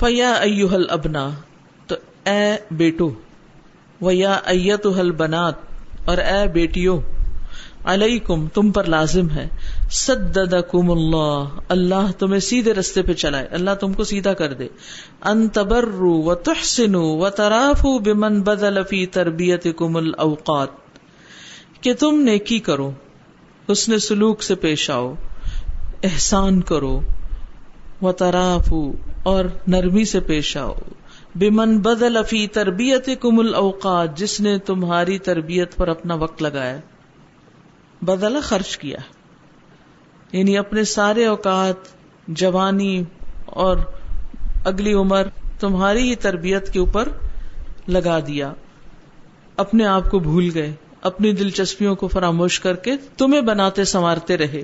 فیا ایوہل ابنا تو اے بیٹو و یا ایت حل بنات اور اے بیٹیو، علیکم، تم پر لازم ہے صدقکم اللہ اللہ تمہیں سیدھے رستے پہ چلائے، اللہ تم کو سیدھا کر دے، ان تبروا وتحسنوا وترافوا بمن بدل فی تربیتکم الاوقات کہ تم نیکی کرو، حسن سلوک سے پیش آؤ، احسان کرو وترافوا اور نرمی سے پیش آؤ۔ بمن بدل فی تربیتکم الاوقات، جس نے تمہاری تربیت پر اپنا وقت لگایا۔ بدلا خرچ کیا۔ یعنی اپنے سارے اوقات، جوانی اور اگلی عمر، تمہاری ہی تربیت کے اوپر لگا دیا۔ اپنے آپ کو بھول گئے، اپنی دلچسپیوں کو فراموش کر کے تمہیں بناتے سنوارتے رہے۔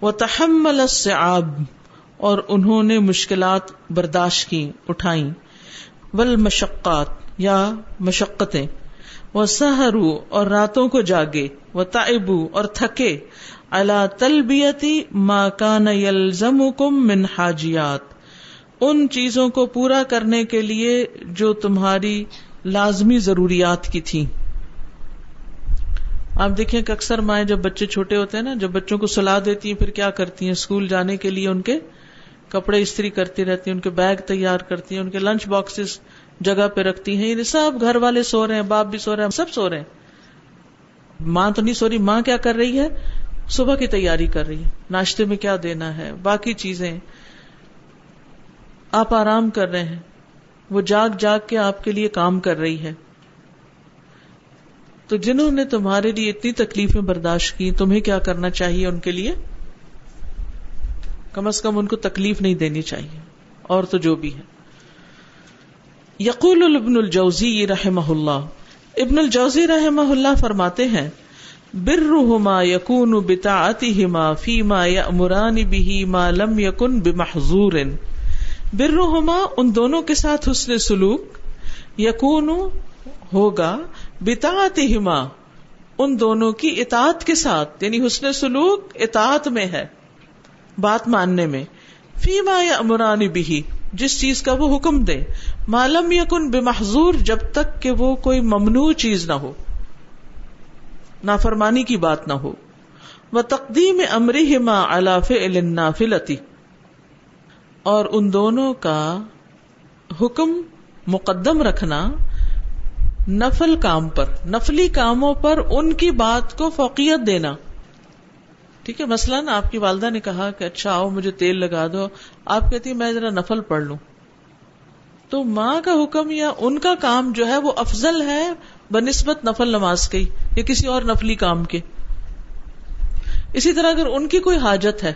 وہ تحمل آب اور انہوں نے مشکلات برداشت کی اٹھائی ول مشقات یا مشقتیں۔ وہ سہرو اور راتوں کو جاگے۔ وہ تائبو اور تھکے۔ اللہ تلبیتی ماں کان یلزم کم من حاجیات۔ ان چیزوں کو پورا کرنے کے لیے جو تمہاری لازمی ضروریات کی تھی آپ دیکھیں کہ اکثر مائیں جب بچے چھوٹے ہوتے ہیں نا، جب بچوں کو سلا دیتی ہیں، پھر کیا کرتی ہیں؟ اسکول جانے کے لیے ان کے کپڑے استری کرتی رہتی ہیں، ان کے بیگ تیار کرتی ہیں، ان کے لنچ باکسز جگہ پہ رکھتی ہیں یعنی سب گھر والے سو رہے ہیں، باپ بھی سو رہے ہیں سب سو رہے ہیں۔ ماں تو نہیں سو رہی، ماں کیا کر رہی ہے؟ صبح کی تیاری کر رہی ہے۔ ناشتے میں کیا دینا ہے؟ باقی چیزیں۔ آپ آرام کر رہے ہیں۔ وہ جاگ جاگ کے آپ کے لیے کام کر رہی ہے۔ تو جنہوں نے تمہارے لیے اتنی تکلیفیں برداشت کی، تمہیں کیا کرنا چاہیے ان کے لیے؟ کم از کم ان کو تکلیف نہیں دینی چاہیے، اور تو جو بھی ہے یقول ابن الجوزی رحم اللہ، ابن الجوزی رحم اللہ فرماتے ہیں بر رحما یقون بتا ہما فیما یا امران بھی ما لم یقن بمحضور بر ان دونوں کے ساتھ حسن سلوک یقون ہوگا بتا ہما ان دونوں کی اطاعت کے ساتھ یعنی حسن سلوک اطاعت میں ہے۔ بات ماننے میں، فیما یا امرانی بھی جس چیز کا وہ حکم دے۔ معلوم یقن بے محضور جب تک کہ وہ کوئی ممنوع چیز نہ ہو۔ نافرمانی کی بات نہ ہو۔ وہ تقدیم امری ما الاف النافلتی اور ان دونوں کا حکم مقدم رکھنا نفل کام پر، نفلی کاموں پر ان کی بات کو فوقیت دینا۔ ٹھیک ہے، مثلاً آپ کی والدہ نے کہا کہ اچھا آؤ مجھے تیل لگا دو۔ آپ کہتی میں ذرا نفل پڑھ لوں۔ تو ماں کا حکم یا ان کا کام جو ہے، وہ افضل ہے بنسبت نفل نماز کی یا کسی اور نفلی کام کے۔ اسی طرح اگر ان کی کوئی حاجت ہے،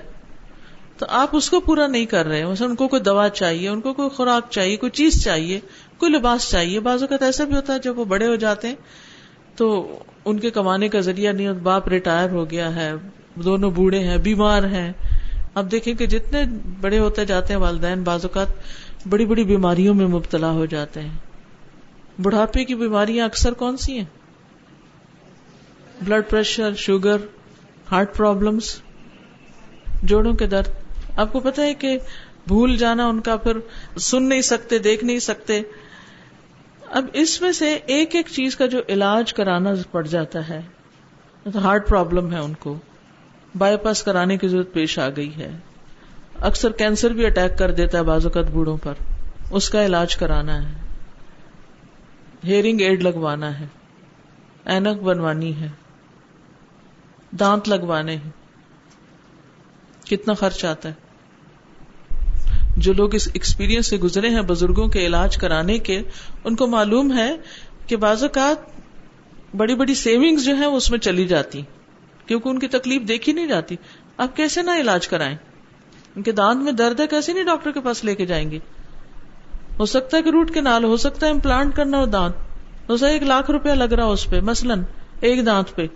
تو آپ اس کو پورا نہیں کر رہے۔ مثلا ان کو کوئی دوا چاہیے، ان کو کوئی خوراک چاہیے، کوئی چیز چاہیے، کوئی لباس چاہیے۔ بعض اوقات ایسا بھی ہوتا ہے، جب وہ بڑے ہو جاتے ہیں، تو ان کے کمانے کا ذریعہ نہیں باپ ریٹائر ہو گیا ہے۔ دونوں بوڑھے ہیں، بیمار ہیں۔ اب دیکھیں کہ جتنے بڑے ہوتے جاتے ہیں والدین، بعض اوقات بڑی بڑی بیماریوں میں مبتلا ہو جاتے ہیں۔ بڑھاپے کی بیماریاں اکثر کون سی ہیں؟ Blood pressure sugar heart problems جوڑوں کے درد۔ آپ کو پتا ہے کہ بھول جانا ان کا پھر سن نہیں سکتے، دیکھ نہیں سکتے۔ اب اس میں سے ایک ایک چیز کا جو علاج کرانا پڑ جاتا ہے ہارٹ پرابلم ہے ان کو۔ بائی پاس کرانے کی ضرورت پیش آ گئی ہے۔ اکثر کینسر بھی اٹیک کر دیتا ہے بازو بوڑھوں پر۔ اس کا علاج کرانا ہے۔ ہیئرنگ ایڈ لگوانا ہے۔ اینک بنوانی ہے۔ دانت لگوانے ہیں۔ کتنا خرچ آتا ہے۔ جو لوگ اس ایکسپیرئنس سے گزرے ہیں، بزرگوں کے علاج کرانے کے، ان کو معلوم ہے کہ بعض اوقات بڑی بڑی سیونگز جو ہیں اس میں چلی جاتی کیونکہ ان کی تکلیف دیکھی نہیں جاتی۔ آپ کیسے نہ علاج کرائیں؟ ان کے دانت میں درد ہے، کیسے نہیں ڈاکٹر کے پاس لے کے جائیں گے ہو سکتا ہے کہ روٹ کے نال، ہو سکتا ہے امپلانٹ کرنا ہو دانت۔ ہو سکتا ہے ایک لاکھ روپیہ لگ رہا اس پہ، مثلاً ایک دانت پہ۔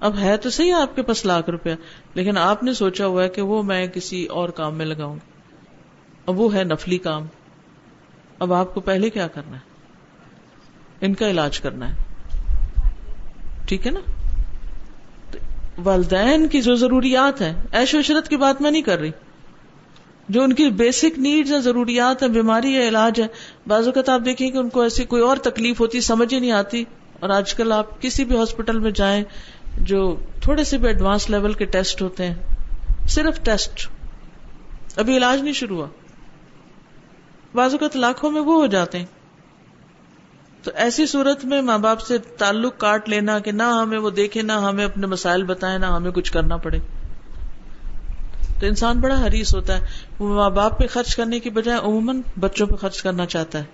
اب ہے تو صحیح آپ کے پاس لاکھ روپیہ، لیکن آپ نے سوچا ہوا ہے کہ وہ میں کسی اور کام میں لگاؤں گی۔ اب وہ ہے نفلی کام۔ اب آپ کو پہلے کیا کرنا ہے؟ ان کا علاج کرنا ہے۔ ٹھیک ہے نا؟ والدین کی جو ضروریات ہیں ایش و عشرت کی بات میں نہیں کر رہی۔ جو ان کی بیسک نیڈز ہیں، ضروریات ہیں، بیماری ہے، علاج ہے، بعض اوقات آپ دیکھیں کہ ان کو ایسی کوئی اور تکلیف ہوتی، سمجھ ہی نہیں آتی۔ اور آج کل آپ کسی بھی ہاسپٹل میں جائیں، جو تھوڑے سے بھی ایڈوانس لیول کے ٹیسٹ ہوتے ہیں، صرف ٹیسٹ ابھی علاج نہیں شروع ہوا۔ بعض اوقات لاکھوں میں وہ ہو جاتے ہیں۔ تو ایسی صورت میں ماں باپ سے تعلق کاٹ لینا کہ نہ ہمیں وہ دیکھے، نہ ہمیں اپنے مسائل بتائے نہ ہمیں کچھ کرنا پڑے۔ تو انسان بڑا حریص ہوتا ہے۔ وہ ماں باپ پہ خرچ کرنے کی بجائے عموماً بچوں پہ خرچ کرنا چاہتا ہے۔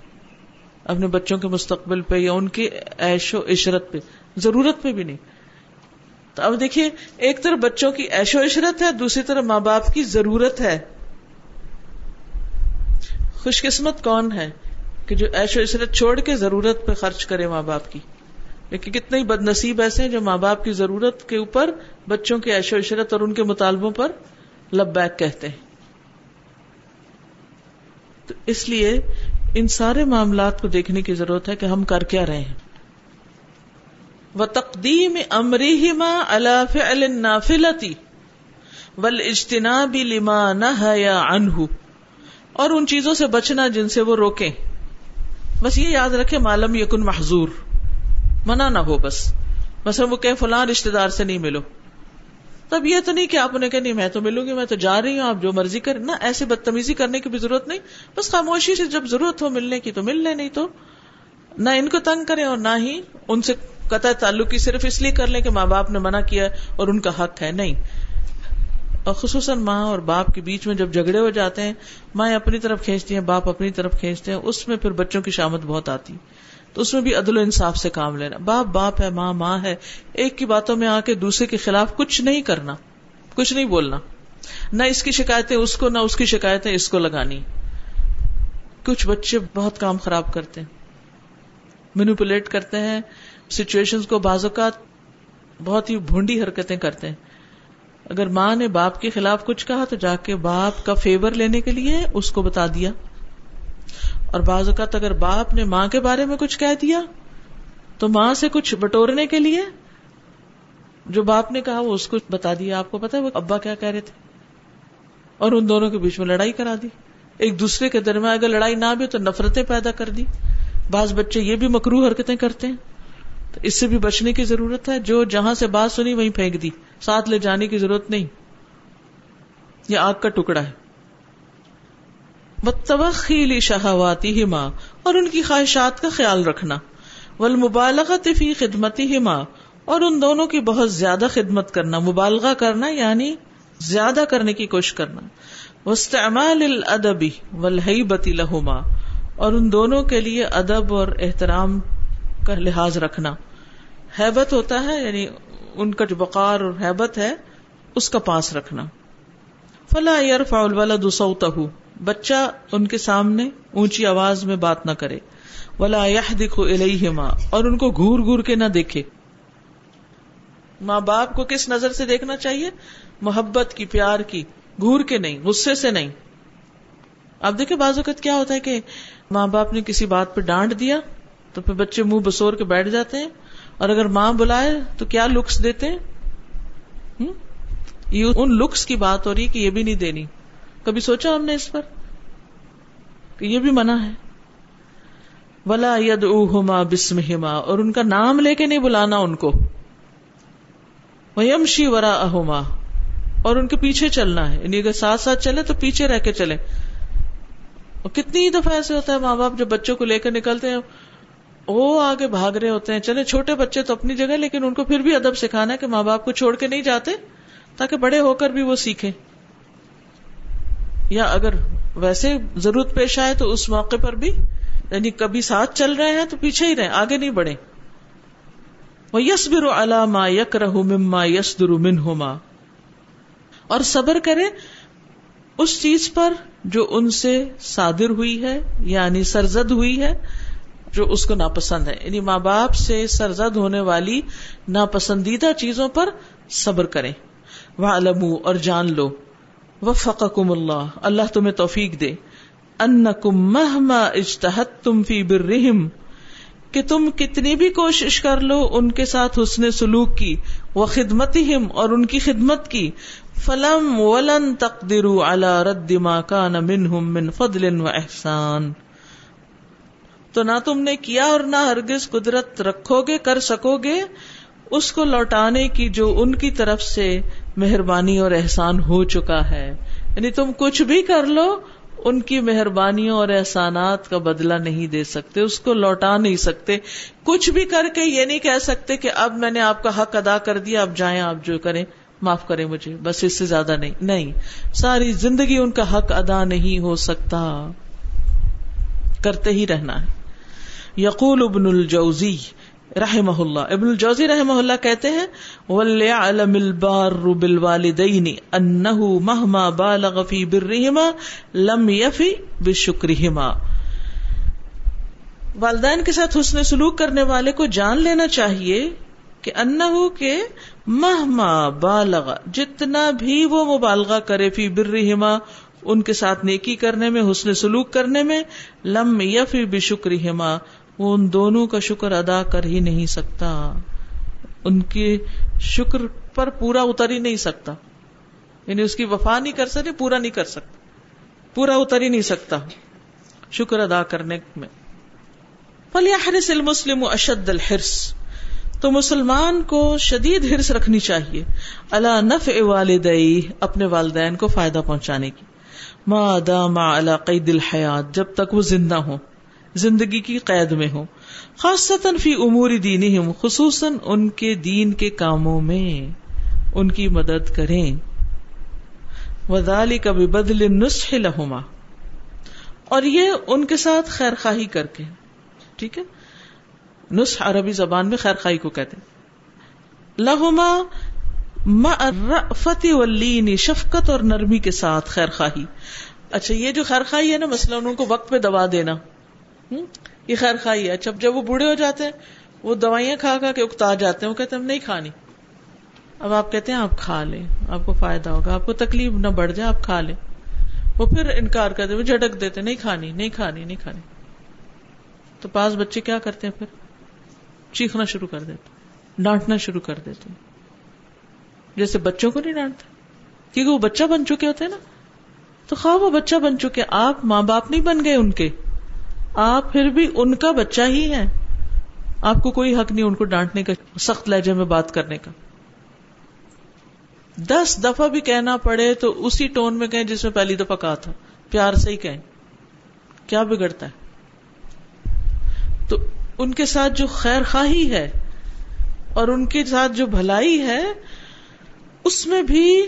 اپنے بچوں کے مستقبل پہ یا ان کی عیش و عشرت پہ۔ ضرورت پہ بھی نہیں۔ تو اب دیکھیے، ایک طرف بچوں کی عیش و عشرت ہے، دوسری طرف ماں باپ کی ضرورت ہے۔ خوش قسمت کون ہے؟ کہ جو عیش و عشرت چھوڑ کے ضرورت پہ خرچ کرے ماں باپ کی۔ لیکن کتنے بد نصیب ایسے ہیں جو ماں باپ کی ضرورت کے اوپر بچوں کے عیش و عشرت اور ان کے مطالبوں پر لب بیک کہتے ہیں۔ تو اس لیے ان سارے معاملات کو دیکھنے کی ضرورت ہے کہ ہم کر کیا رہے ہیں۔ وہ تقدیم امری اللہ النافلتی ول اجتنابی لما نہ انہ اور ان چیزوں سے بچنا جن سے وہ روکیں۔ بس یہ یاد رکھے معلوم یکن محضور، منع نہ ہو بس۔ بس وہ کہ فلاں رشتے دار سے نہیں ملو۔ تب یہ تو نہیں کہ آپ نے کہ نہیں، میں تو ملوں گی، میں تو جا رہی ہوں، آپ جو مرضی کریں۔ نہ، ایسے بدتمیزی کرنے کی بھی ضرورت نہیں۔ بس خاموشی سے جب ضرورت ہو ملنے کی تو مل لیں نہیں تو نہ ان کو تنگ کریں اور نہ ہی ان سے قطع تعلق کی صرف اس لیے کر لیں کہ ماں باپ نے منع کیا اور ان کا حق ہے۔ نہیں اور خصوصاً ماں اور باپ کے بیچ میں جب جھگڑے ہو جاتے ہیں ماں اپنی طرف کھینچتی ہیں، باپ اپنی طرف کھینچتے ہیں، اس میں پھر بچوں کی شامت بہت آتی۔ تو اس میں بھی عدل و انصاف سے کام لینا۔ باپ باپ ہے، ماں ماں ہے۔ ایک کی باتوں میں آ کے دوسرے کے خلاف کچھ نہیں کرنا، کچھ نہیں بولنا۔ نہ اس کی شکایتیں اس کو، نہ اس کی شکایتیں اس کو لگانی۔ کچھ بچے بہت کام خراب کرتے ہیں مینوپولیٹ کرتے ہیں سچویشن کو بعض اوقات بہت ہی بھونڈی حرکتیں کرتے ہیں۔ اگر ماں نے باپ کے خلاف کچھ کہا تو جا کے باپ کا فیور لینے کے لیے اس کو بتا دیا۔ اور بعض اوقات اگر باپ نے ماں کے بارے میں کچھ کہہ دیا تو ماں سے کچھ بٹورنے کے لیے جو باپ نے کہا وہ اس کو بتا دیا۔ آپ کو پتا وہ ابا کیا کہہ رہے تھے؟ اور ان دونوں کے بیچ میں لڑائی کرا دی۔ ایک دوسرے کے درمیان اگر لڑائی نہ بھی تو نفرتیں پیدا کر دی۔ بعض بچے یہ بھی مکرو حرکتیں کرتے ہیں۔ تو اس سے بھی بچنے کی ضرورت ہے۔ جو جہاں سے بات سنی وہیں پھینک دی۔ ساتھ لے جانے کی ضرورت نہیں۔ یہ آگ کا ٹکڑا ہے۔ توخیلی شہواتی ہی ماں اور ان کی خواہشات کا خیال رکھنا۔ ول مبالغت فی خدمتی ہی ماں اور ان دونوں کی بہت زیادہ خدمت کرنا۔ مبالغہ کرنا یعنی زیادہ کرنے کی کوشش کرنا۔ وسطمال الادبی ولحی بتی لہما اور ان دونوں کے لیے ادب اور احترام کا لحاظ رکھنا۔ حیبت ہوتا ہے یعنی ان کا جو بقار اور حیبت ہے، اس کا پاس رکھنا۔ فلا الولد صوته۔ بچہ ان کے سامنے اونچی آواز میں بات نہ کرے۔ ولا يحدق اليهما اور ان کو گور گور کے نہ دیکھے۔ ماں باپ کو کس نظر سے دیکھنا چاہیے؟ محبت کی، پیار کی۔ گور کے نہیں، غصے سے نہیں۔ اب دیکھیں، بعض اوقات کیا ہوتا ہے کہ ماں باپ نے کسی بات پہ ڈانٹ دیا۔ تو پھر بچے منہ بسور کے بیٹھ جاتے ہیں اور اگر ماں بلائے تو کیا لکس دیتے ہیں؟ یہ ان لکس کی بات ہو رہی ہے کہ یہ بھی نہیں دینی۔ کبھی سوچا ہم نے اس پر کہ یہ بھی منع ہے؟ ولا ید اوہما بسم ہما اور ان کا نام لے کے نہیں بلانا ان کو۔ ویمشی ورا اہما اور ان کے پیچھے چلنا ہے۔ یعنی اگر ساتھ ساتھ چلے تو پیچھے رہ کے چلے۔ اور کتنی دفعہ ایسے ہوتا ہے ماں باپ جب بچوں کو لے کر نکلتے ہیں وہ آگے بھاگ رہے ہوتے ہیں۔ چلے، چھوٹے بچے تو اپنی جگہ، لیکن ان کو پھر بھی ادب سکھانا ہے کہ ماں باپ کو چھوڑ کے نہیں جاتے، تاکہ بڑے ہو کر بھی وہ سیکھیں۔ یا اگر ویسے ضرورت پیش آئے تو اس موقع پر بھی یعنی کبھی ساتھ چل رہے ہیں تو پیچھے ہی رہے آگے نہیں بڑھے وہ یس برو علامہ یک رہ مما یس درو من ہوما اور صبر کرے اس چیز پر جو ان سے صادر ہوئی ہے یعنی سرزد ہوئی ہے جو اس کو ناپسند ہے۔ یعنی ماں باپ سے سرزد ہونے والی ناپسندیدہ چیزوں پر صبر کریں۔ وہ اور جان لو۔ وہ فقم اللہ اللہ تمہیں توفیق دے۔ ان کم مہما اجتحت تم فی برہم کہ تم کتنی بھی کوشش کر لو ان کے ساتھ حسن سلوک کی۔ وہ خدمت اور ان کی خدمت کی۔ فلم ولن تقدروا على رد ما كان منهم من فضل و احسان تو نہ تم نے کیا اور نہ ہرگز قدرت رکھو گے، کر سکو گے۔ اس کو لوٹانے کی جو ان کی طرف سے مہربانی اور احسان ہو چکا ہے۔ یعنی تم کچھ بھی کر لو، ان کی مہربانیوں اور احسانات کا بدلہ نہیں دے سکتے، اس کو لوٹا نہیں سکتے۔ کچھ بھی کر کے یہ نہیں کہہ سکتے کہ اب میں نے آپ کا حق ادا کر دیا، اب جائیں، آپ جو کریں، معاف کریں مجھے، بس اس سے زیادہ نہیں۔ نہیں، ساری زندگی ان کا حق ادا نہیں ہو سکتا۔ کرتے ہی رہنا ہے۔ یقول ابن الجوزی رحم اللہ۔ ابن الجوزی رحم اللہ کہتے ہیں، وَلْيَعْلَمِ الْبَارُ بِالْوَالِدَيْنِ أَنَّهُ مَهْمَا بَالَغَ فِي بِرِّهِمَا لَمْ يَفِ بِشُكْرِهِمَا۔ والدین کے ساتھ حسن سلوک کرنے والے کو جان لینا چاہیے کہ انہو کے مہما بالغ، جتنا بھی وہ مبالغہ کرے فی برہما ان کے ساتھ نیکی کرنے میں، حسن سلوک کرنے میں، لم یفی بشکرہما۔ وہ ان دونوں کا شکر ادا کر ہی نہیں سکتا۔ ان کے شکر پر پورا اتر ہی نہیں سکتا۔ یعنی اس کی وفا نہیں کر سکتے، پورا نہیں کر سکتا پورا اتر ہی نہیں سکتا شکر ادا کرنے میں۔ فلیحرس المسلم اشد الحرس تو مسلمان کو شدید ہرس رکھنی چاہیے۔ اللہ نف والدئی اپنے والدین کو فائدہ پہنچانے کی۔ ما دام على قید الحیات جب تک وہ زندہ ہوں۔ زندگی کی قید میں ہو خاص فی امور دین خصوصاً ان کے دین کے کاموں میں ان کی مدد کریں۔ وزال کا بھی بدل نسخ لہما۔ اور یہ ان کے ساتھ خیر خواہی کر کے۔ ٹھیک ہے؟ نسخ عربی زبان میں خیر خواہی کو کہتے لہما فتح واللین، شفقت اور نرمی کے ساتھ خیر خواہی۔ اچھا یہ جو خیر خواہی ہے نا، مثلاً ان کو وقت پہ دوا دینا۔ یہ خیر خائی ہے۔ اچھا جب وہ بوڑھے ہو جاتے ہیں، وہ دوائیاں کھا کھا کے اکتا جاتے ہیں، وہ کہتے ہیں ہم نہیں کھانی۔ اب آپ کہتے ہیں آپ کھا لیں، آپ کو فائدہ ہوگا، آپ کو تکلیف نہ بڑھ جائے، آپ کھا لیں۔ وہ پھر انکار کرتے وہ جھٹک دیتے نہیں کھانی نہیں کھانی نہیں کھانی۔ تو پاس بچے کیا کرتے ہیں پھر؟ چیخنا شروع کر دیتے ڈانٹنا شروع کر دیتے جیسے بچوں کو نہیں ڈانٹتے، کیونکہ وہ بچہ بن چکے ہوتے ہیں نا۔ تو خواہ وہ بچہ بن چکے، آپ ماں باپ نہیں بن گئے ان کے۔ آپ پھر بھی ان کا بچہ ہی ہے آپ کو کوئی حق نہیں ان کو ڈانٹنے کا، سخت لہجے میں بات کرنے کا۔ دس دفعہ بھی کہنا پڑے تو اسی ٹون میں کہیں جس میں پہلی دفعہ کہا تھا۔ پیار سے ہی کہیں۔ کیا بگڑتا ہے؟ تو ان کے ساتھ جو خیر خواہی ہے اور ان کے ساتھ جو بھلائی ہے، اس میں بھی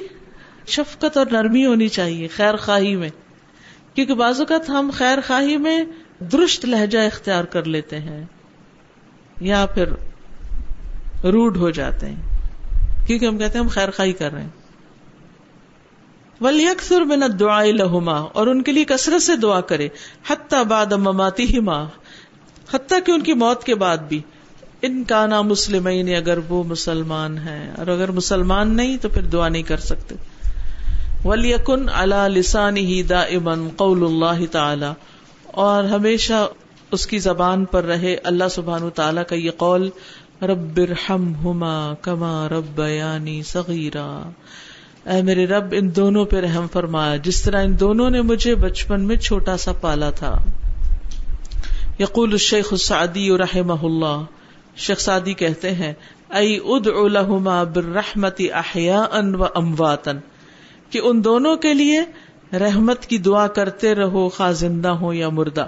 شفقت اور نرمی ہونی چاہیے خیر خواہی میں۔ کیونکہ بعض اوقات ہم خیر خواہی میں درست لہجہ اختیار کر لیتے ہیں یا پھر روڈ ہو جاتے ہیں کیونکہ ہم کہتے ہیں ہم خیر خائی کر رہے ہیں۔ ولی اکثر میں نہ دعائیں لہما اور ان کے لیے کثرت سے دعا کرے۔ حتیٰ باد مماتی ہی ماں حتیٰ کہ ان کی موت کے بعد بھی۔ ان کا نام مسلم اگر وہ مسلمان ہے اور اگر مسلمان نہیں تو پھر دعا نہیں کر سکتے۔ ولی کن اللہ لسان ہی دا امن قول اللہ تعالی اور ہمیشہ اس کی زبان پر رہے اللہ سبحان تعالیٰ کا یہ قول، رب ہم ہما کما رب یعنی صغیرہ اے میرے رب، ان دونوں پہ رحم فرمایا۔ جس طرح ان دونوں نے مجھے بچپن میں چھوٹا سا پالا تھا۔ یقول الشیخ السعدی رحمہ اللہ۔ شیخ سعدی کہتے ہیں، ای ادعو لہما بالرحمت احیاء و امواتن کہ ان دونوں کے لیے رحمت کی دعا کرتے رہو خا زندہ ہو یا مردہ۔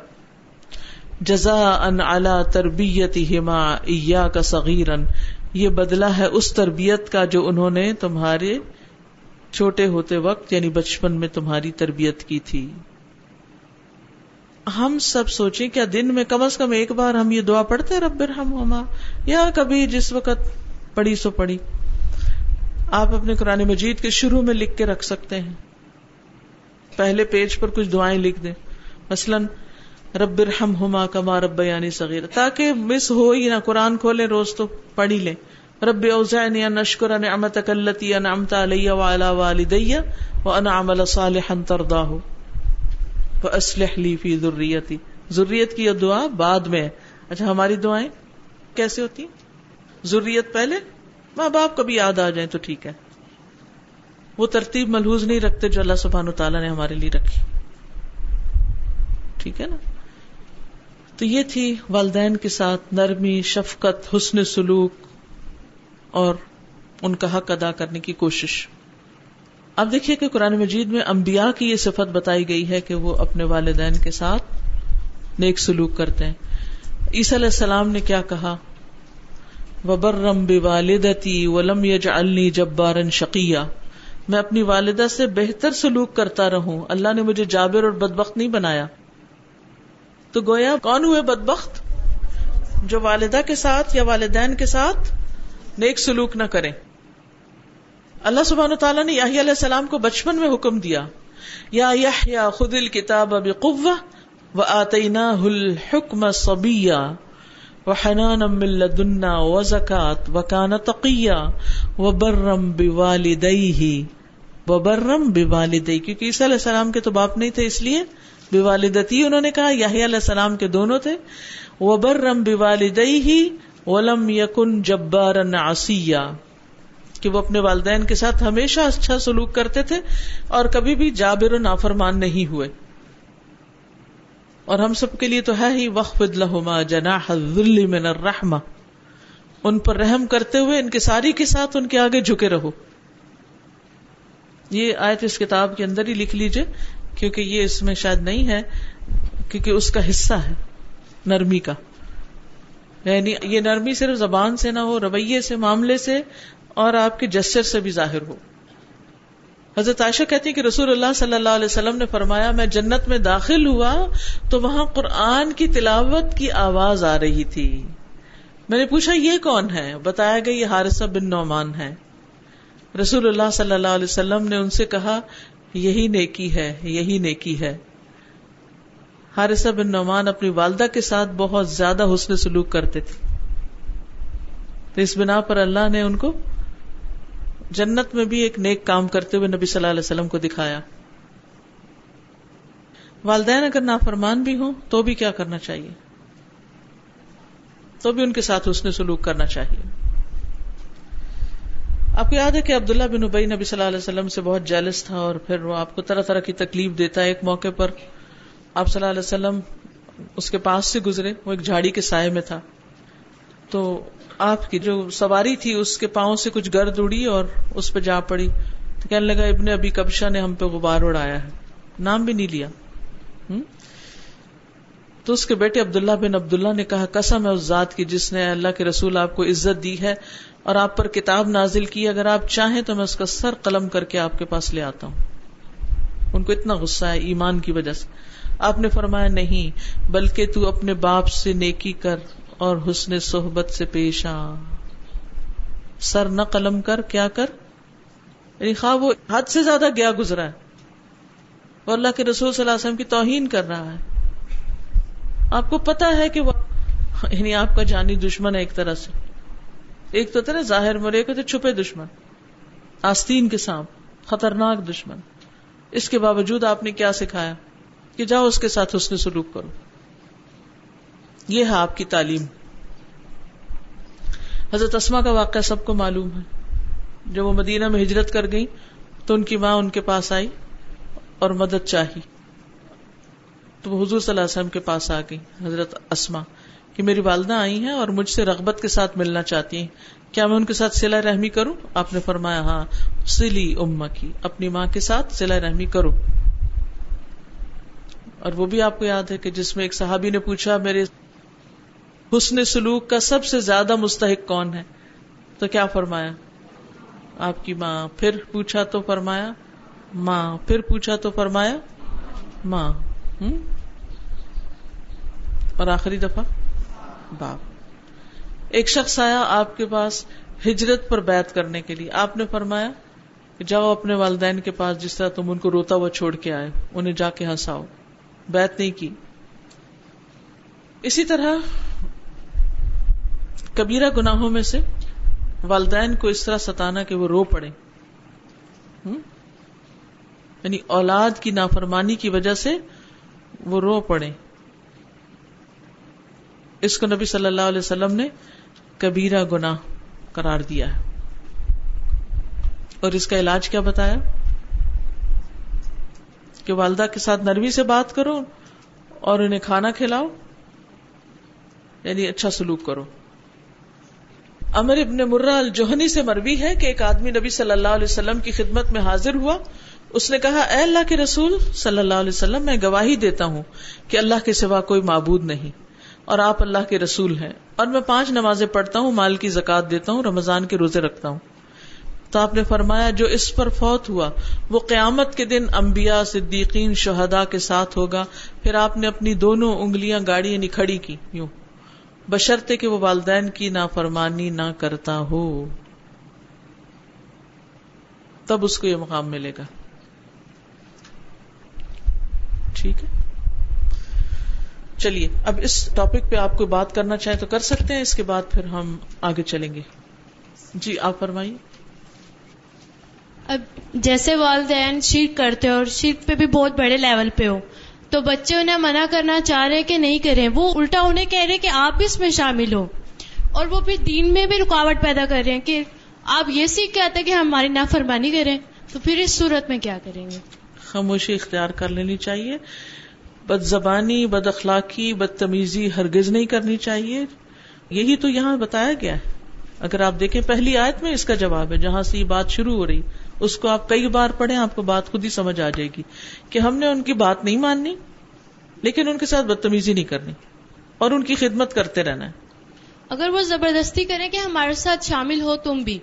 جزا ان الا تربیت ہما ایا کا صغیرن یہ بدلہ ہے اس تربیت کا جو انہوں نے تمہارے چھوٹے ہوتے وقت یعنی بچپن میں تمہاری تربیت کی تھی۔ ہم سب سوچیں، کیا دن میں کم از کم ایک بار ہم یہ دعا پڑھتے رب ہم ہما یا کبھی جس وقت پڑھی سو پڑھی۔ آپ اپنے قرآن مجید کے شروع میں لکھ کے رکھ سکتے ہیں۔ پہلے پیج پر کچھ دعائیں لکھ دیں۔ مثلاً، رب رحم ہما کما رب یعنی صغیر تاکہ مس ہو ہی نہ، قرآن کھولے روز تو پڑھی لیں۔ رب اوزعنی ان اشکر نعمتک اللتی انعمت علی وعلا والدی وانا عمل صالحا ترضاه فاصلح لی فی ذریتی۔ ذریت کی یہ دعا بعد میں ہے۔ اچھا ہماری دعائیں کیسے ہوتی ہیں؟ ذریت پہلے؟ ماں باپ کبھی یاد آ جائیں تو ٹھیک ہے۔ وہ ترتیب ملحوظ نہیں رکھتے جو اللہ سبحان و تعالیٰ نے ہمارے لیے رکھی۔ ٹھیک ہے نا؟ تو یہ تھی والدین کے ساتھ نرمی، شفقت، حسن سلوک اور ان کا حق ادا کرنے کی کوشش۔ اب دیکھیے کہ قرآن مجید میں انبیاء کی یہ صفت بتائی گئی ہے کہ وہ اپنے والدین کے ساتھ نیک سلوک کرتے ہیں۔ عیسی علیہ السلام نے کیا کہا؟ وبرم والدتی ولم یج النی جبارن شقیہ میں اپنی والدہ سے بہتر سلوک کرتا رہوں۔ اللہ نے مجھے جابر اور بدبخت نہیں بنایا۔ تو گویا کون ہوئے بدبخت؟ جو والدہ کے ساتھ یا والدین کے ساتھ نیک سلوک نہ کریں۔ اللہ سبحانہ تعالیٰ نے یاہی علیہ السلام کو بچپن میں حکم دیا۔ یا یا خود الکتاب بقوہ و الحکم صبیہ و حنان لدنا و زکات و تقیہ و برم بوالدئی و برم بوالدئی کیونکہ عیسی علیہ السلام کے تو باپ نہیں تھے اس لیے بے والدتی انہوں نے کہا یاہی علیہ السلام کے دونوں تھے۔ وہ برم بے والدئی ہی ولم یقن جبارن آسیہ کہ وہ اپنے والدین کے ساتھ ہمیشہ اچھا سلوک کرتے تھے اور کبھی بھی جابر و نافرمان نہیں ہوئے۔ اور ہم سب کے لیے تو ہے ہی وقف لہما جناح الذل من الرحمہ ان پر رحم کرتے ہوئے، ان کے ساری کے ساتھ ان کے آگے جھکے رہو۔ یہ آیت اس کتاب کے اندر ہی لکھ لیجیے، کیونکہ یہ اس میں شاید نہیں ہے، کیونکہ اس کا حصہ ہے، نرمی کا۔ یعنی یہ نرمی صرف زبان سے نہ ہو، رویے سے، معاملے سے، اور آپ کے جسر سے بھی ظاہر ہو۔ حضرت عائشہ کہتی کہ رسول اللہ صلی اللہ علیہ وسلم نے فرمایا، میں جنت میں داخل ہوا تو وہاں قرآن کی تلاوت کی آواز آ رہی تھی۔ میں نے پوچھا، یہ کون ہے؟ بتایا گیا، یہ حارثہ بن نعمان ہے۔ رسول اللہ صلی اللہ علیہ وسلم نے ان سے کہا، یہی نیکی ہے، یہی نیکی ہے۔ حارثہ بن نعمان اپنی والدہ کے ساتھ بہت زیادہ حسن سلوک کرتے تھے۔ تو اس بنا پر اللہ نے ان کو جنت میں بھی ایک نیک کام کرتے ہوئے نبی صلی اللہ علیہ وسلم کو دکھایا۔ والدین اگر نافرمان بھی ہوں تو بھی کیا کرنا چاہیے؟ تو بھی ان کے ساتھ حسن سلوک کرنا چاہیے۔ آپ کو یاد ہے کہ عبداللہ بن ابئی نبی صلی اللہ علیہ وسلم سے بہت جیلس تھا اور پھر وہ آپ کو طرح طرح کی تکلیف دیتا ہے ایک موقع پر۔ آپ صلی اللہ علیہ وسلم اس کے پاس سے گزرے، وہ ایک جھاڑی کے سائے میں تھا۔ تو آپ کی جو سواری تھی، اس کے پاؤں سے کچھ گرد اڑی اور اس پہ جا پڑی۔ تو کہنے لگا، ابن ابھی کبشا نے ہم پہ غبار اڑایا ہے۔ نام بھی نہیں لیا۔ تو اس کے بیٹے عبداللہ بن عبداللہ نے کہا، قسم ہے اس ذات کی جس نے اللہ کے رسول آپ کو عزت دی ہے اور آپ پر کتاب نازل کی اگر آپ چاہیں تو میں اس کا سر قلم کر کے آپ کے پاس لے آتا ہوں۔ ان کو اتنا غصہ ہے ایمان کی وجہ سے۔ آپ نے فرمایا، نہیں، بلکہ تو اپنے باپ سے نیکی کر اور حسن صحبت سے پیش آ۔ سر نہ قلم کر، کیا کر؟ یعنی خواہ وہ حد سے زیادہ گیا گزرا ہے۔ اور اللہ کے رسول صلی اللہ علیہ وسلم کی توہین کر رہا ہے۔ آپ کو پتا ہے کہ وہ یعنی آپ کا جانی دشمن ہے ایک طرح سے۔ ایک تو تھا نا ظاہر مر ایک ہوتے چھپے دشمن۔ آستین کے سانپ، خطرناک دشمن۔ اس کے باوجود آپ نے کیا سکھایا؟ کہ جاؤ اس کے ساتھ حسن سلوک کرو۔ یہ ہے آپ کی تعلیم۔ حضرت اسما کا واقعہ سب کو معلوم ہے۔ جب وہ مدینہ میں ہجرت کر گئی تو ان کی ماں ان کے پاس آئی اور مدد چاہی۔ تو وہ حضور صلی اللہ علیہ وسلم کے پاس آ گئی، حضرت اسما کہ میری والدہ آئی ہیں اور مجھ سے رغبت کے ساتھ ملنا چاہتی ہیں۔ کیا میں ان کے ساتھ سلا رحمی کروں؟ آپ نے فرمایا ہاں سلی اما کی اپنی ماں کے ساتھ سلا رحمی کرو۔ اور وہ بھی آپ کو یاد ہے کہ جس میں ایک صحابی نے پوچھا، میرے حسن سلوک کا سب سے زیادہ مستحق کون ہے؟ تو کیا فرمایا؟ آپ کی ماں۔ پھر پوچھا تو فرمایا، ماں۔ پھر پوچھا تو فرمایا، ماں۔ اور آخری دفعہ؟ باپ. ایک شخص آیا آپ کے پاس ہجرت پر بیت کرنے کے لیے. آپ نے فرمایا کہ جاؤ اپنے والدین کے پاس جس طرح تم ان کو روتا ہوا چھوڑ کے آئے. انہیں جا کے ہنساؤ. بیت نہیں کی. اسی طرح کبیرہ گناہوں میں سے والدین کو اس طرح ستانا کہ وہ رو پڑے. یعنی اولاد کی نافرمانی کی وجہ سے وہ رو پڑے۔ اس کو نبی صلی اللہ علیہ وسلم نے کبیرہ گنا قرار دیا ہے۔ اور اس کا علاج کیا بتایا؟ کہ والدہ کے ساتھ نرمی سے بات کرو اور انہیں کھانا کھلاؤ یعنی اچھا سلوک کرو۔ امر ابن مرہ الجوہنی سے مروی ہے کہ ایک آدمی نبی صلی اللہ علیہ وسلم کی خدمت میں حاضر ہوا اس نے کہا، اے اللہ کے رسول صلی اللہ علیہ وسلم، میں گواہی دیتا ہوں کہ اللہ کے سوا کوئی معبود نہیں اور آپ اللہ کے رسول ہیں اور میں پانچ نمازیں پڑھتا ہوں، مال کی زکات دیتا ہوں، رمضان کے روزے رکھتا ہوں۔ تو آپ نے فرمایا، جو اس پر فوت ہوا، وہ قیامت کے دن انبیاء، صدیقین شہدا کے ساتھ ہوگا۔ پھر آپ نے اپنی دونوں انگلیاں گاڑی یعنی کھڑی کی، یوں۔ بشرتے کہ وہ والدین کی نافرمانی نہ کرتا ہو۔ تب اس کو یہ مقام ملے گا۔ ٹھیک ہے۔ چلیے، اب اس ٹاپک پہ آپ کو بات کرنا چاہیں تو کر سکتے ہیں، اس کے بعد پھر ہم آگے چلیں گے۔ جی آپ فرمائیے۔ اب جیسے والدین شرک کرتے ہو اور شرک پہ بھی بہت بڑے لیول پہ ہو، تو بچے انہیں منع کرنا چاہ رہے کہ نہیں کریں، وہ الٹا انہیں کہہ رہے کہ آپ بھی اس میں شامل ہو۔ اور وہ بھی دین میں بھی رکاوٹ پیدا کر رہے ہیں کہ آپ یہ سیکھ کے آتے کہ ہماری نافرمانی کریں، تو پھر اس صورت میں کیا کریں گے؟ خاموشی اختیار کر لینی چاہیے۔ بد زبانی بد اخلاقی بدتمیزی ہرگز نہیں کرنی چاہیے۔ یہی تو یہاں بتایا گیا ہے۔ اگر آپ دیکھیں پہلی آیت میں اس کا جواب ہے جہاں سے یہ بات شروع ہو رہی اس کو آپ کئی بار پڑھیں آپ کو بات خود ہی سمجھ آ جائے گی کہ ہم نے ان کی بات نہیں ماننی لیکن ان کے ساتھ بدتمیزی نہیں کرنی اور ان کی خدمت کرتے رہنا ہے۔ اگر وہ زبردستی کریں کہ ہمارے ساتھ شامل ہو تم بھی۔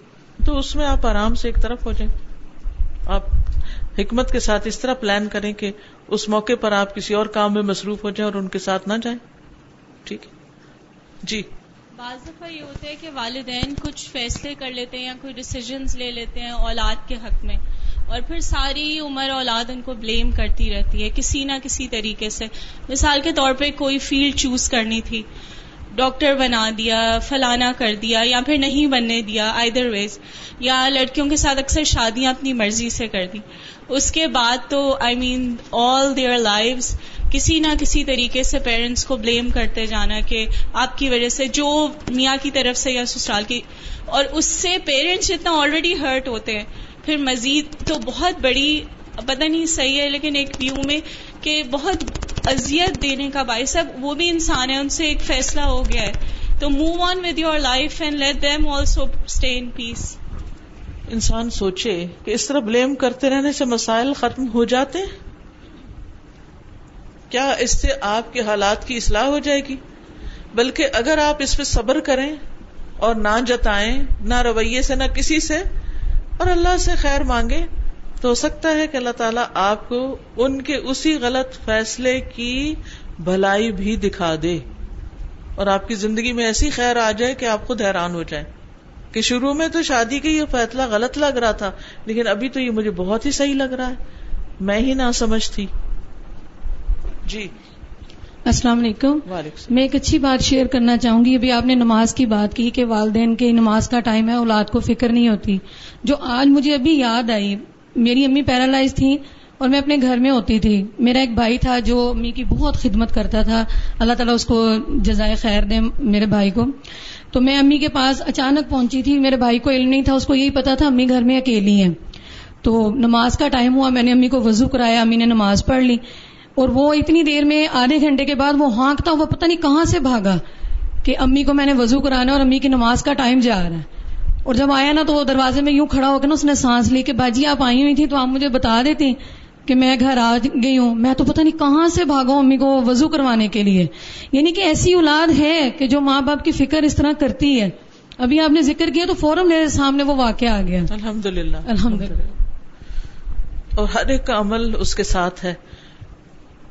تو اس میں آپ آرام سے ایک طرف ہو جائیں۔ آپ حکمت کے ساتھ اس طرح پلان کریں کہ اس موقع پر آپ کسی اور کام میں مصروف ہو جائیں اور ان کے ساتھ نہ جائیں۔ ٹھیک ہے۔ جی۔ بعض دفعہ یہ ہوتا ہے کہ والدین کچھ فیصلے کر لیتے ہیں یا کوئی ڈسیزنس لے لیتے ہیں اولاد کے حق میں۔ اور پھر ساری عمر اولاد ان کو بلیم کرتی رہتی ہے کسی نہ کسی طریقے سے۔ مثال کے طور پہ کوئی فیلڈ چوز کرنی تھی۔ ڈاکٹر بنا دیا، فلانا کر دیا یا پھر نہیں بننے دیا آئدر ویز یا لڑکیوں کے ساتھ اکثر شادیاں اپنی مرضی سے کر دی۔ اس کے بعد تو آئی مین آل دیئر لائف کسی نہ کسی طریقے سے پیرنٹس کو بلیم کرتے جانا کہ آپ کی وجہ سے جو میاں کی طرف سے یا سسرال کی۔ اور اس سے پیرنٹس اتنا آلریڈی ہرٹ ہوتے ہیں۔ پھر مزید تو بہت بڑی، پتہ نہیں صحیح ہے، لیکن ایک ویو میں کہ بہت اذیت دینے کا باعث ہے، وہ بھی انسان ہے، ان سے ایک فیصلہ ہو گیا ہے۔ تو move on with your life and let them also stay in peace انسان سوچے کہ اس طرح بلیم کرتے رہنے سے مسائل ختم ہو جاتے ہیں۔ کیا اس سے آپ کے حالات کی اصلاح ہو جائے گی؟ بلکہ اگر آپ اس پہ صبر کریں اور نہ جتائیں، نہ رویے سے، نہ کسی سے، اور اللہ سے خیر مانگے تو ہو سکتا ہے کہ اللہ تعالیٰ آپ کو ان کے اسی غلط فیصلے کی بھلائی بھی دکھا دے اور آپ کی زندگی میں ایسی خیر آ جائے کہ آپ خود حیران ہو جائے کہ شروع میں تو شادی کا یہ فیصلہ غلط لگ رہا تھا لیکن ابھی تو یہ مجھے بہت ہی صحیح لگ رہا ہے۔ میں ہی نہ سمجھ تھی۔ جی۔ السلام علیکم۔ میں ایک اچھی بات شیئر کرنا چاہوں گی۔ ابھی آپ نے نماز کی بات کی کہ والدین کے نماز کا ٹائم ہے اولاد کو فکر نہیں ہوتی۔ جو آج مجھے ابھی یاد آئی میری امی پیرالائز تھی اور میں اپنے گھر میں ہوتی تھی۔ میرا ایک بھائی تھا جو امی کی بہت خدمت کرتا تھا۔ اللہ تعالیٰ اس کو جزائے خیر دے میرے بھائی کو۔ تو میں امی کے پاس اچانک پہنچی تھی۔ میرے بھائی کو علم نہیں تھا، اس کو یہی پتا تھا امی گھر میں اکیلی ہیں۔ تو نماز کا ٹائم ہوا، میں نے امی کو وضو کرایا، امی نے نماز پڑھ لی۔ اور وہ اتنی دیر میں آدھے گھنٹے کے بعد وہ ہانکتا ہوا پتہ نہیں کہاں سے بھاگا کہ امی کو میں نے وضو کرانا اور امی کی نماز کا ٹائم جا رہا ہے۔ اور جب آیا نا تو وہ دروازے میں یوں کھڑا ہو کے نا اس نے سانس لی کہ باجی آپ آئی ہوئی تھی تو آپ مجھے بتا دیتی کہ میں گھر آ گئی ہوں۔ میں تو پتہ نہیں کہاں سے بھاگا امی کو وضو کروانے کے لیے۔ یعنی کہ ایسی اولاد ہے کہ جو ماں باپ کی فکر اس طرح کرتی ہے۔ ابھی آپ نے ذکر کیا تو فوراً میرے سامنے وہ واقعہ آ گیا۔ الحمد للہ الحمد للہ اور ہر ایک کا عمل اس کے ساتھ ہے۔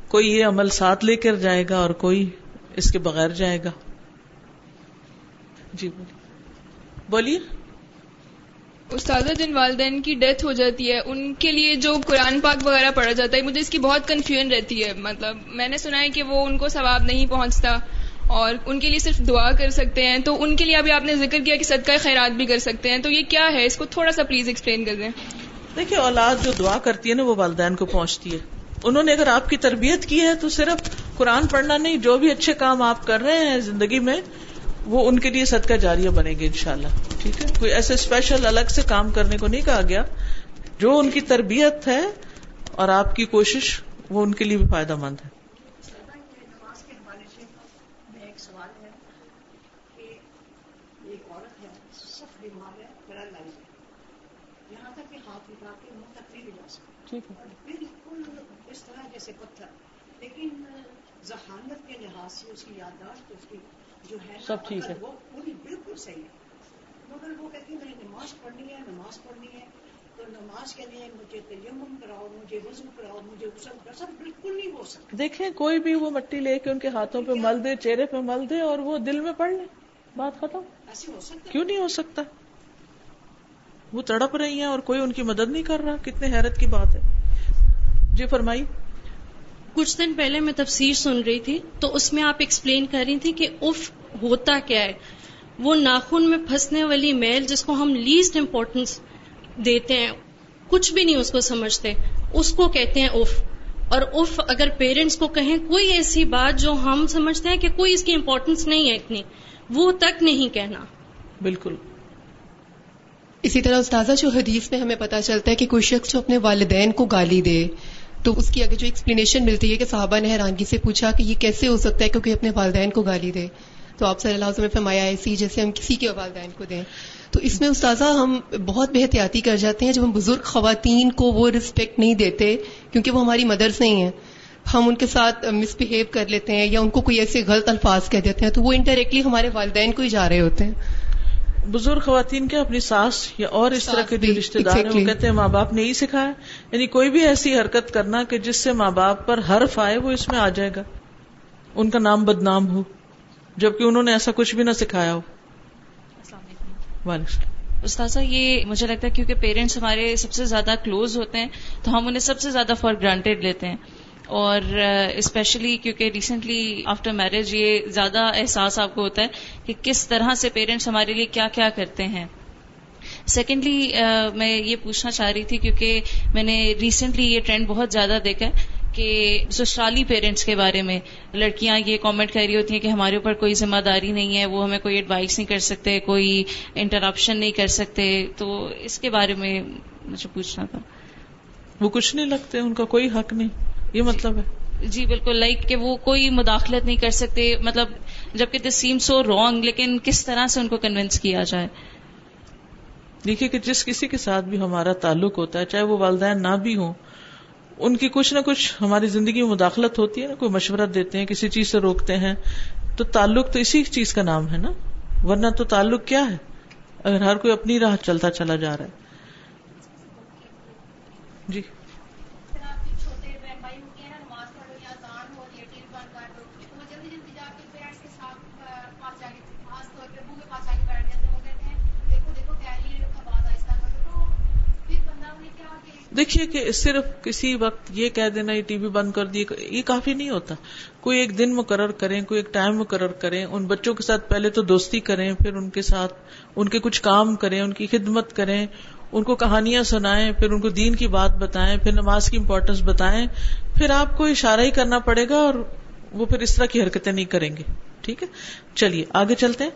کوئی یہ عمل ساتھ لے کر جائے گا اور کوئی اس کے بغیر جائے گا۔ جی بولیے۔ استاذہ جن والدین کی ڈیتھ ہو جاتی ہے، ان کے لیے جو قرآن پاک وغیرہ پڑھا جاتا ہے، مجھے اس کی بہت کنفیوژن رہتی ہے۔ مطلب میں نے سنا ہے کہ وہ ان کو ثواب نہیں پہنچتا اور ان کے لیے صرف دعا کر سکتے ہیں۔ تو ان کے لیے ابھی آپ نے ذکر کیا کہ صدقہ خیرات بھی کر سکتے ہیں۔ تو یہ کیا ہے؟ اس کو تھوڑا سا پلیز ایکسپلین کر دیں۔ دیکھیے اولاد جو دعا کرتی ہے نا، وہ والدین کو پہنچتی ہے۔ انہوں نے اگر آپ کی تربیت کی ہے تو صرف قرآن پڑھنا نہیں، جو بھی اچھے کام آپ کر رہے ہیں زندگی میں وہ ان کے لیے صدقہ جاریہ بنے گی انشاءاللہ۔ ٹھیک ہے؟ کوئی ایسے اسپیشل الگ سے کام کرنے کو نہیں کہا گیا۔ جو ان کی تربیت ہے اور آپ کی کوشش وہ ان کے لیے بھی فائدہ مند ہے۔ بالکل اس طرح جیسے پتھر لیکن ذہانت کے لحاظ سے اس کی یادداشت اس کی جو ہے سب ٹھیک ہے۔ وہ پوری بالکل صحیح ہے۔ مگر وہ کہتی ہے نماز پڑھنی ہے نماز پڑھنی ہے۔ تو نماز کے لیے مجھے تیمم کراؤ مجھے وضو کراؤ مجھے غسل کر سب بالکل نہیں ہو سکتا۔ دیکھیں کوئی بھی وہ مٹی لے کے ان کے ہاتھوں پہ مل دے چہرے پہ مل دے اور وہ دل میں پڑھ لے۔ بات ختم۔ ایسے ہو سکتا کیوں نہیں ہو سکتا؟ وہ تڑپ رہی ہیں اور کوئی ان کی مدد نہیں کر رہا۔ کتنے حیرت کی بات ہے۔ جی فرمائی کچھ دن پہلے میں تفسیر سن رہی تھی تو اس میں آپ ایکسپلین کر رہی تھی کہ اف ہوتا کیا ہے۔ وہ ناخن میں پھنسنے والی میل جس کو ہم لیسٹ امپورٹینس دیتے ہیں کچھ بھی نہیں اس کو سمجھتے۔ اس کو کہتے ہیں اف اور اف اگر پیرنٹس کو کہیں کوئی ایسی بات جو ہم سمجھتے ہیں کہ کوئی اس کی امپورٹینس نہیں ہے اتنی وہ تک نہیں کہنا۔ بالکل۔ اسی طرح استاذہ جو حدیث میں ہمیں پتا چلتا ہے کہ کوئی شخص جو اپنے والدین کو گالی دے تو اس کی اگر جو ایکسپلینیشن ملتی ہے کہ صحابہ نے حیرانگی سے پوچھا کہ یہ کیسے ہو سکتا ہے کیونکہ اپنے والدین کو گالی دے، تو آپ صلی اللہ علیہ وسلم فرمایا ایسی جیسے ہم کسی کے والدین کو دیں۔ تو اس میں استاذہ ہم بہت بے احتیاطی کر جاتے ہیں۔ جب ہم بزرگ خواتین کو وہ رسپیکٹ نہیں دیتے، کیونکہ وہ ہماری مدرس نہیں ہیں، ہم ان کے ساتھ مس بہیو کر لیتے ہیں یا ان کو کوئی ایسے غلط الفاظ کہہ دیتے ہیں، تو وہ انڈائریکٹلی ہمارے والدین کو ہی جا رہے ہوتے ہیں۔ بزرگ خواتین کے اپنی ساس یا اور اس طرح کے جو رشتے دار ہیں وہ کہتے ہیں ماں باپ نے ہی سکھایا۔ یعنی کوئی بھی ایسی حرکت کرنا کہ جس سے ماں باپ پر حرف آئے وہ اس میں آ جائے گا۔ ان کا نام بدنام ہو جبکہ انہوں نے ایسا کچھ بھی نہ سکھایا ہو۔ استاذہ یہ مجھے لگتا ہے کیونکہ پیرنٹس ہمارے سب سے زیادہ کلوز ہوتے ہیں تو ہم انہیں سب سے زیادہ فار گرانٹیڈ لیتے ہیں۔ اور uh, اسپیشلی کیونکہ ریسنٹلی آفٹر میرج یہ زیادہ احساس آپ کو ہوتا ہے کہ کس طرح سے پیرنٹس ہمارے لیے کیا کیا کرتے ہیں۔ سیکنڈلی uh, میں یہ پوچھنا چاہ رہی تھی کیونکہ میں نے ریسنٹلی یہ ٹرینڈ بہت زیادہ دیکھا ہے کہ سسرالی پیرنٹس کے بارے میں لڑکیاں یہ کامنٹ کر رہی ہوتی ہیں کہ ہمارے اوپر کوئی ذمہ داری نہیں ہے، وہ ہمیں کوئی ایڈوائس نہیں کر سکتے، کوئی انٹرپشن نہیں کر سکتے۔ تو اس کے بارے میں مجھے پوچھنا تھا۔ وہ کچھ نہیں لگتے، ان کا کوئی حق نہیں۔ یہ مطلب ہے۔ جی بالکل۔ لائک کہ وہ کوئی مداخلت نہیں کر سکتے مطلب جبکہ دس سیم سو رانگ لیکن کس طرح سے ان کو کنوینس کیا جائے؟ دیکھیے کہ جس کسی کے ساتھ بھی ہمارا تعلق ہوتا ہے چاہے وہ والدین نہ بھی ہوں ان کی کچھ نہ کچھ ہماری زندگی میں مداخلت ہوتی ہے نا کوئی مشورہ دیتے ہیں کسی چیز سے روکتے ہیں۔ تو تعلق تو اسی چیز کا نام ہے نا۔ ورنہ تو تعلق کیا ہے؟ اگر ہر کوئی اپنی راہ چلتا چلا جا رہا ہے۔ جی۔ دیکھیے کہ صرف کسی وقت یہ کہہ دینا، یہ ٹی وی بند کر دی یہ کافی نہیں ہوتا۔ کوئی ایک دن مقرر کریں، کوئی ایک ٹائم مقرر کریں، ان بچوں کے ساتھ پہلے تو دوستی کریں، پھر ان کے ساتھ ان کے کچھ کام کریں، ان کی خدمت کریں، ان کو کہانیاں سنائیں، پھر ان کو دین کی بات بتائیں، پھر نماز کی امپورٹینس بتائیں۔ پھر آپ کو اشارہ ہی کرنا پڑے گا اور وہ پھر اس طرح کی حرکتیں نہیں کریں گے۔ ٹھیک ہے؟ چلیے، آگے چلتے ہیں۔